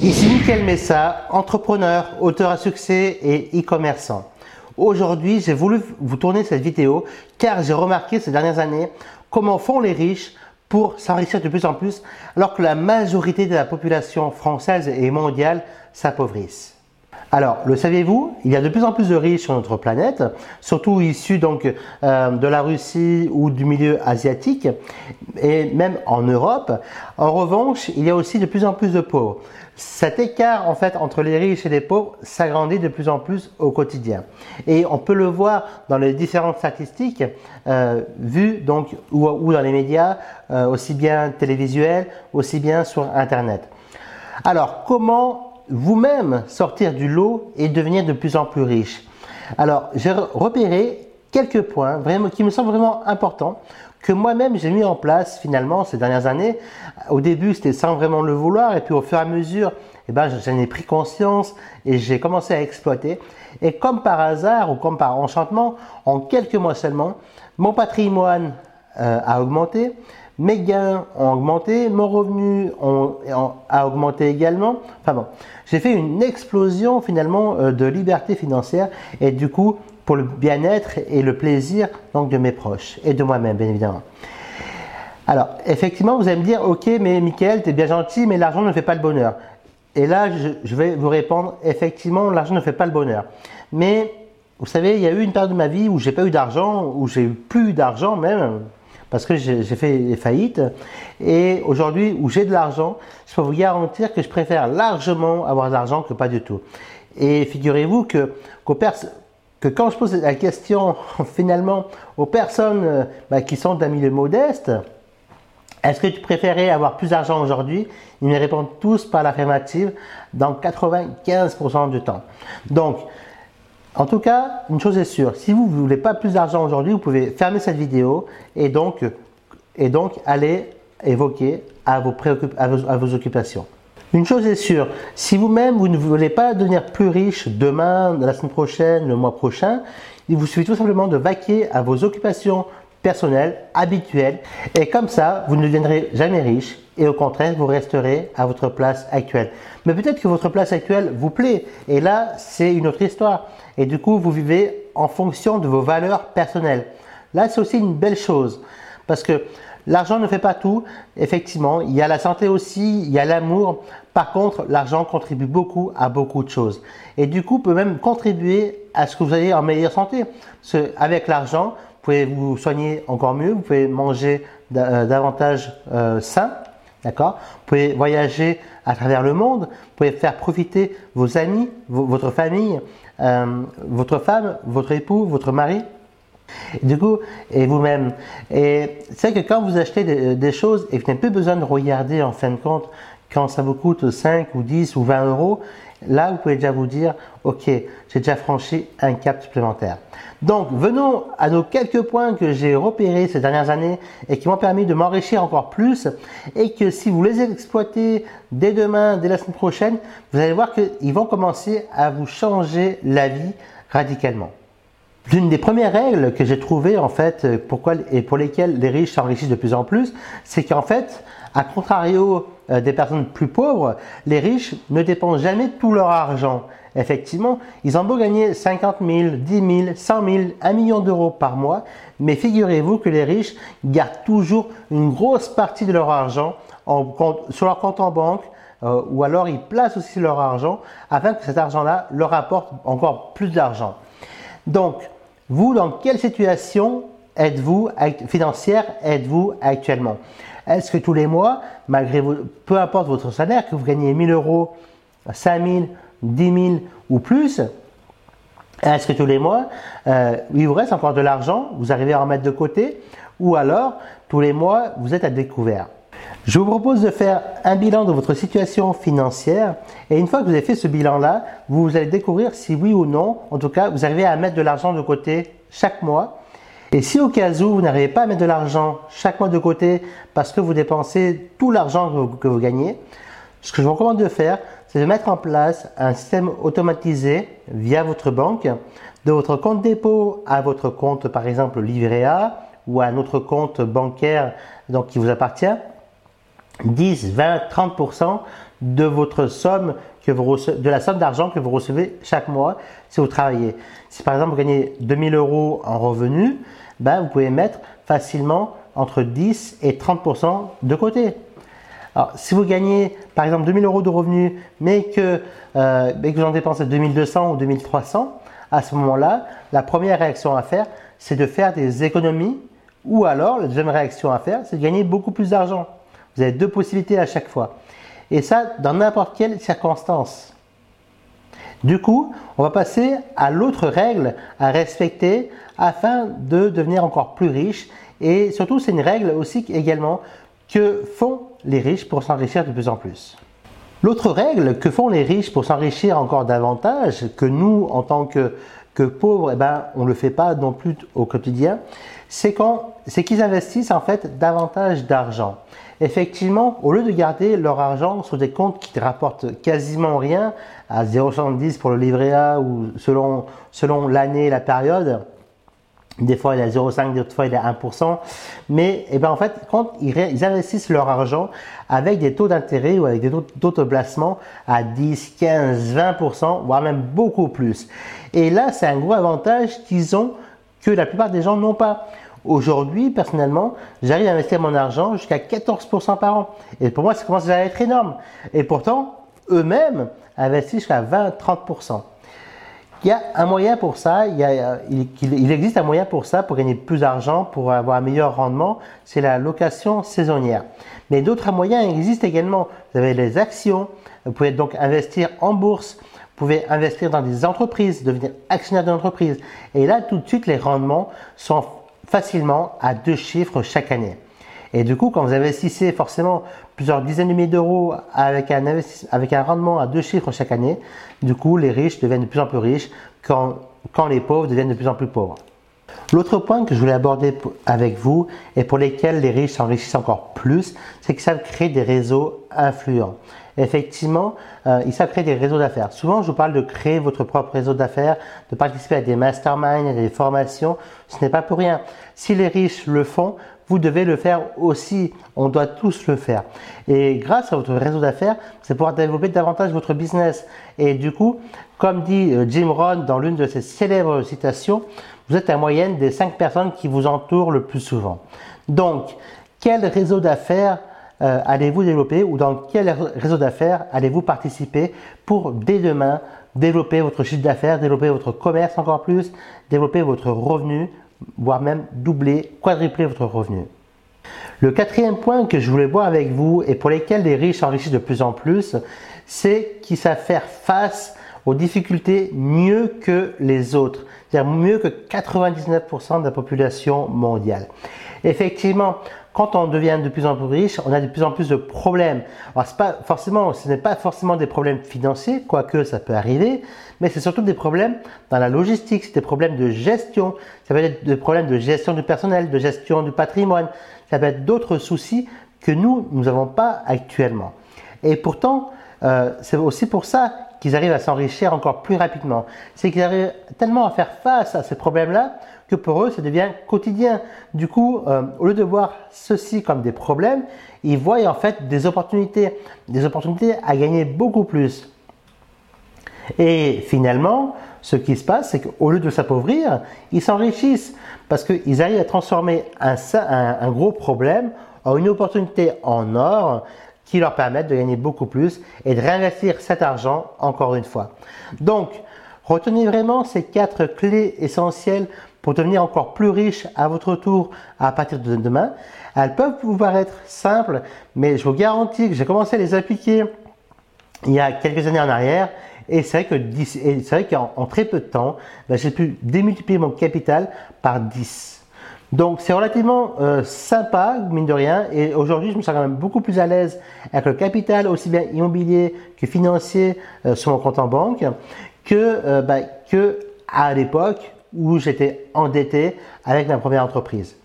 Ici Michael Messa, entrepreneur, auteur à succès et e-commerçant. Aujourd'hui, j'ai voulu vous tourner cette vidéo car j'ai remarqué ces dernières années comment font les riches pour s'enrichir de plus en plus alors que la majorité de la population française et mondiale s'appauvrissent. Alors, le saviez-vous Il y a de plus en plus de riches sur notre planète, surtout issus donc euh, de la Russie ou du milieu asiatique, et même en Europe. En revanche, il y a aussi de plus en plus de pauvres. Cet écart en fait entre les riches et les pauvres s'agrandit de plus en plus au quotidien, et on peut le voir dans les différentes statistiques euh, vues donc ou, dans les médias, euh, aussi bien télévisuels, aussi bien sur Internet. Alors, comment vous-même sortir du lot et devenir de plus en plus riche. Alors, j'ai repéré quelques points vraiment, qui me semblent vraiment importants que moi-même j'ai mis en place finalement ces dernières années. Au début, c'était sans vraiment le vouloir, et puis au fur et à mesure, eh ben, j'en ai pris conscience et j'ai commencé à exploiter. Et comme par hasard ou comme par enchantement, en quelques mois seulement, mon patrimoine euh, a augmenté, mes gains ont augmenté, mon revenu a augmenté également. Enfin bon, j'ai fait une explosion finalement euh, de liberté financière et du coup pour le bien-être et le plaisir donc de mes proches et de moi-même bien évidemment. Alors effectivement vous allez me dire ok mais Michael tu es bien gentil mais l'argent ne fait pas le bonheur. Et là je, vais vous répondre effectivement l'argent ne fait pas le bonheur. Mais vous savez il y a eu une période de ma vie où j'ai pas eu d'argent, où j'ai eu plus d'argent même parce que j'ai fait des faillites. Et aujourd'hui, où j'ai de l'argent, je peux vous garantir que je préfère largement avoir de l'argent que pas du tout. Et figurez-vous que, quand je pose la question finalement aux personnes euh, bah, qui sont d'un milieu modeste, est-ce que tu préférais avoir plus d'argent aujourd'hui? Ils me répondent tous par l'affirmative dans 95% du temps. Donc, en tout cas, une chose est sûre, si vous ne voulez pas plus d'argent aujourd'hui, vous pouvez fermer cette vidéo et donc, aller évoquer à vos, à vos, occupations. Une chose est sûre, si vous-même vous ne voulez pas devenir plus riche demain, la semaine prochaine, le mois prochain, il vous suffit tout simplement de vaquer à vos occupations personnelles, habituelles, et comme ça, vous ne deviendrez jamais riche et au contraire, vous resterez à votre place actuelle. Mais peut-être que votre place actuelle vous plaît et là, c'est une autre histoire. Et du coup, vous vivez en fonction de vos valeurs personnelles. Là, c'est aussi une belle chose parce que l'argent ne fait pas tout. Effectivement, il y a la santé aussi, il y a l'amour. Par contre, l'argent contribue beaucoup à beaucoup de choses. Et du coup, peut même contribuer à ce que vous ayez en meilleure santé. Parce avec l'argent, pouvez vous soigner encore mieux, vous pouvez manger euh, davantage euh, sain, D'accord? Vous pouvez voyager à travers le monde, vous pouvez faire profiter vos amis, votre famille, euh, votre femme, votre époux, votre mari. du coup, et vous-même. Et c'est que quand vous achetez des, des choses et que vous n'avez plus besoin de regarder en fin de compte quand ça vous coûte 5 ou 10 ou 20 euros, là, vous pouvez déjà vous dire, OK, j'ai déjà franchi un cap supplémentaire. Donc, venons à nos quelques points que j'ai repérés ces dernières années et qui m'ont permis de m'enrichir encore plus et que si vous les exploitez dès demain, dès la semaine prochaine, vous allez voir qu'ils vont commencer à vous changer la vie radicalement. L'une des premières règles que j'ai trouvées en fait, et pour lesquelles les riches s'enrichissent de plus en plus, c'est qu'en fait, à contrario euh, des personnes plus pauvres, les riches ne dépensent jamais tout leur argent. Effectivement, ils ont beau gagner 50 000, 10 000, 100 000, 1 million d'euros par mois, mais figurez-vous que les riches gardent toujours une grosse partie de leur argent sur leur compte en banque, euh, ou alors ils placent aussi leur argent afin que cet argent-là leur apporte encore plus d'argent. Donc, vous, dans quelle situation êtes-vous financière êtes-vous actuellement? Est-ce que tous les mois, malgré peu importe votre salaire, que vous gagnez 1000 euros, 5000, 10 000 ou plus, est-ce que tous les mois, euh, il vous reste encore de l'argent, vous arrivez à en mettre de côté, ou alors tous les mois, vous êtes à découvert? Je vous propose de faire un bilan de votre situation financière et une fois que vous avez fait ce bilan-là, vous allez découvrir si oui ou non, en tout cas, vous arrivez à mettre de l'argent de côté chaque mois et si au cas où vous n'arrivez pas à mettre de l'argent chaque mois de côté parce que vous dépensez tout l'argent que, vous gagnez, ce que je vous recommande de faire, c'est de mettre en place un système automatisé via votre banque, de votre compte dépôt à votre compte par exemple livret A ou à un autre compte bancaire donc, qui vous appartient. 10, 20, 30% de votre somme que vous de la somme d'argent que vous recevez chaque mois si vous travaillez. Si par exemple vous gagnez 2000 euros en revenus, ben, vous pouvez mettre facilement entre 10 et 30% de côté. Alors, si vous gagnez par exemple 2000 euros de revenus, mais que, euh, mais que vous en dépensez 2200 ou 2300, à ce moment-là, la première réaction à faire, c'est de faire des économies, ou alors la deuxième réaction à faire, c'est de gagner beaucoup plus d'argent. Vous avez deux possibilités à chaque fois. Et ça, dans n'importe quelle circonstance. Du coup, on va passer à l'autre règle à respecter afin de devenir encore plus riche. Et surtout, c'est une règle aussi également que font les riches pour s'enrichir de plus en plus. L'autre règle que font les riches pour s'enrichir encore davantage, que nous, en tant que, pauvres, eh ben, on ne le fait pas non plus au quotidien, c'est qu'ils investissent en fait davantage d'argent. Effectivement, au lieu de garder leur argent sur des comptes qui ne rapportent quasiment rien, à 0,70 pour le livret A ou selon, selon l'année, la période, des fois il est à 0,5, des fois il est à 1%. Mais eh ben, en fait, quand ils, investissent leur argent avec des taux d'intérêt ou avec des taux de à 10, 15, 20%, voire même beaucoup plus. Et là, c'est un gros avantage qu'ils ont que la plupart des gens n'ont pas. Aujourd'hui, personnellement, j'arrive à investir mon argent jusqu'à 14% par an. Et pour moi, ça commence à être énorme. Et pourtant, eux-mêmes investissent jusqu'à 20-30%. Il y a un moyen pour ça, il, existe un moyen pour ça, pour gagner plus d'argent, pour avoir un meilleur rendement, c'est la location saisonnière. Mais d'autres moyens existent également. Vous avez les actions, vous pouvez donc investir en bourse, vous pouvez investir dans des entreprises, devenir actionnaire d'entreprise. Et là, tout de suite, les rendements sont facilement à deux chiffres chaque année. Et du coup, quand vous investissez forcément plusieurs dizaines de milliers d'euros avec un, rendement à deux chiffres chaque année, du coup, les riches deviennent de plus en plus riches quand les pauvres deviennent de plus en plus pauvres. L'autre point que je voulais aborder avec vous et pour lesquels les riches s'enrichissent encore plus, c'est qu'ils savent créer des réseaux influents. Effectivement, euh, ils savent créer des réseaux d'affaires. Souvent, je vous parle de créer votre propre réseau d'affaires, de participer à des masterminds, à des formations. Ce n'est pas pour rien. Si les riches le font, vous devez le faire aussi. On doit tous le faire. Et grâce à votre réseau d'affaires, c'est pouvoir développer davantage votre business. Et du coup, comme dit euh, Jim Rohn dans l'une de ses célèbres citations, vous êtes la moyenne des cinq personnes qui vous entourent le plus souvent. Donc, quel réseau d'affaires euh, allez-vous développer ou dans quel réseau d'affaires allez-vous participer pour dès demain développer votre chiffre d'affaires, développer votre commerce encore plus, développer votre revenu, voire même doubler, quadrupler votre revenu? Le quatrième point que je voulais voir avec vous et pour lesquels les riches s'enrichissent de plus en plus, c'est qu'ils savent faire face aux difficultés mieux que les autres, c'est-à-dire mieux que 99% de la population mondiale. Effectivement, quand on devient de plus en plus riche, on a de plus en plus de problèmes. Alors, pas forcément, ce n'est pas forcément des problèmes financiers, quoique ça peut arriver, mais c'est surtout des problèmes dans la logistique, c'est des problèmes de gestion, ça peut être des problèmes de gestion du personnel, de gestion du patrimoine, ça peut être d'autres soucis que nous, nous n'avons pas actuellement. Et pourtant, euh, c'est aussi pour ça qu'ils arrivent à s'enrichir encore plus rapidement. C'est qu'ils arrivent tellement à faire face à ces problèmes-là que pour eux, ça devient quotidien. Du coup, euh, au lieu de voir ceci comme des problèmes, ils voient en fait des opportunités, des opportunités à gagner beaucoup plus. Et finalement, ce qui se passe, c'est qu'au lieu de s'appauvrir, ils s'enrichissent parce qu'ils arrivent à transformer un, un, gros problème en une opportunité en or qui leur permettent de gagner beaucoup plus et de réinvestir cet argent encore une fois. Donc, retenez vraiment ces quatre clés essentielles pour devenir encore plus riche à votre tour à partir de demain. Elles peuvent vous paraître simples, mais je vous garantis que j'ai commencé à les appliquer il y a quelques années en arrière. Et c'est vrai que c'est vrai qu'en très peu de temps, ben, j'ai pu démultiplier mon capital par 10. Donc c'est relativement euh, sympa, mine de rien, et aujourd'hui je me sens quand même beaucoup plus à l'aise avec le capital, aussi bien immobilier que financier euh, sur mon compte en banque, que, euh, ben, que à l'époque où j'étais endetté avec ma première entreprise.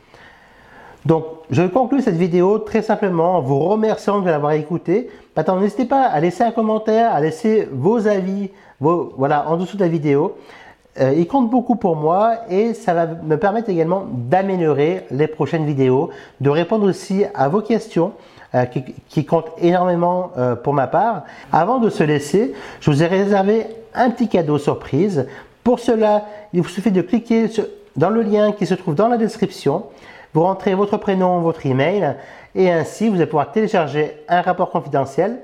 Donc, je conclue cette vidéo très simplement en vous remerciant de l'avoir écouté. Maintenant, n'hésitez pas à laisser un commentaire, à laisser vos avis vos, voilà, en dessous de la vidéo. Euh, il compte beaucoup pour moi et ça va me permettre également d'améliorer les prochaines vidéos, de répondre aussi à vos questions euh, qui, compte énormément euh, pour ma part. Avant de se laisser, je vous ai réservé un petit cadeau surprise. Pour cela, il vous suffit de cliquer dans le lien qui se trouve dans la description. Vous rentrez votre prénom, votre email et ainsi vous allez pouvoir télécharger un rapport confidentiel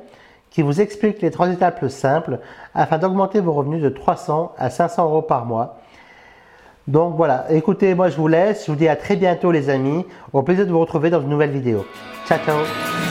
qui vous explique les trois étapes simples afin d'augmenter vos revenus de 300 à 500 euros par mois. Donc voilà, écoutez, moi je vous laisse, je vous dis à très bientôt les amis, au plaisir de vous retrouver dans une nouvelle vidéo. Ciao ciao